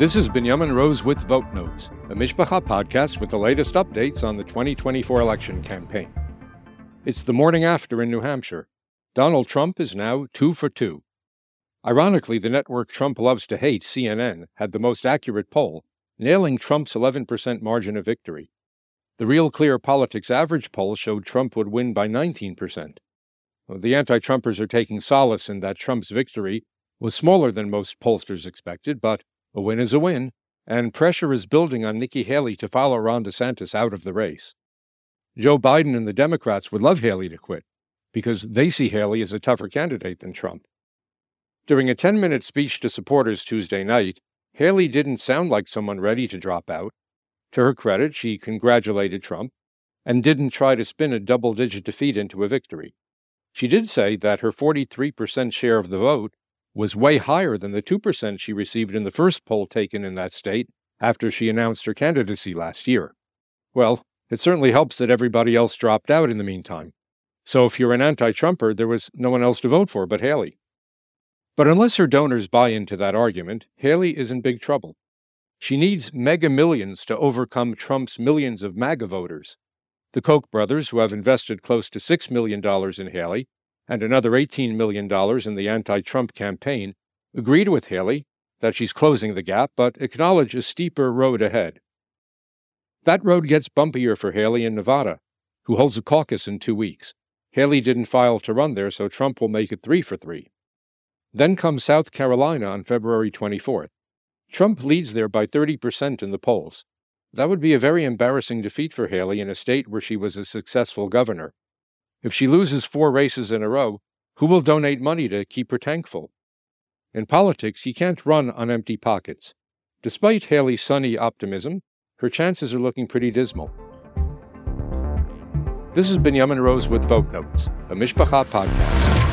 This is Binyamin Rose with Vote Notes, a Mishpacha podcast with the latest updates on the 2024 election campaign. It's the morning after in New Hampshire. Donald Trump is now two for two. Ironically, the network Trump loves to hate, CNN, had the most accurate poll, nailing Trump's 11% margin of victory. The Real Clear Politics average poll showed Trump would win by 19%. The anti Trumpers are taking solace in that Trump's victory was smaller than most pollsters expected, but a win is a win, and pressure is building on Nikki Haley to follow Ron DeSantis out of the race. Joe Biden and the Democrats would love Haley to quit because they see Haley as a tougher candidate than Trump. During a 10 minute speech to supporters Tuesday night, Haley didn't sound like someone ready to drop out. To her credit, she congratulated Trump and didn't try to spin a double digit defeat into a victory. She did say that her 43% share of the vote was way higher than the 2% she received in the first poll taken in that state after she announced her candidacy last year. Well, it certainly helps that everybody else dropped out in the meantime. So if you're an anti Trumper, there was no one else to vote for but Haley. But unless her donors buy into that argument, Haley is in big trouble. She needs mega millions to overcome Trump's millions of MAGA voters. The Koch brothers, who have invested close to $6 million in Haley and another $18 million in the anti Trump campaign, agreed with Haley that she's closing the gap, but acknowledge a steeper road ahead. That road gets bumpier for Haley in Nevada, who holds a caucus in two weeks. Haley didn't file to run there, so Trump will make it three for three. Then comes South Carolina on February 24th. Trump leads there by 30% in the polls. That would be a very embarrassing defeat for Haley in a state where she was a successful governor. If she loses four races in a row, who will donate money to keep her tank full? In politics, you can't run on empty pockets. Despite Haley's sunny optimism, her chances are looking pretty dismal. This has been Binyamin Rose with Vote Notes, a Mishpacha podcast.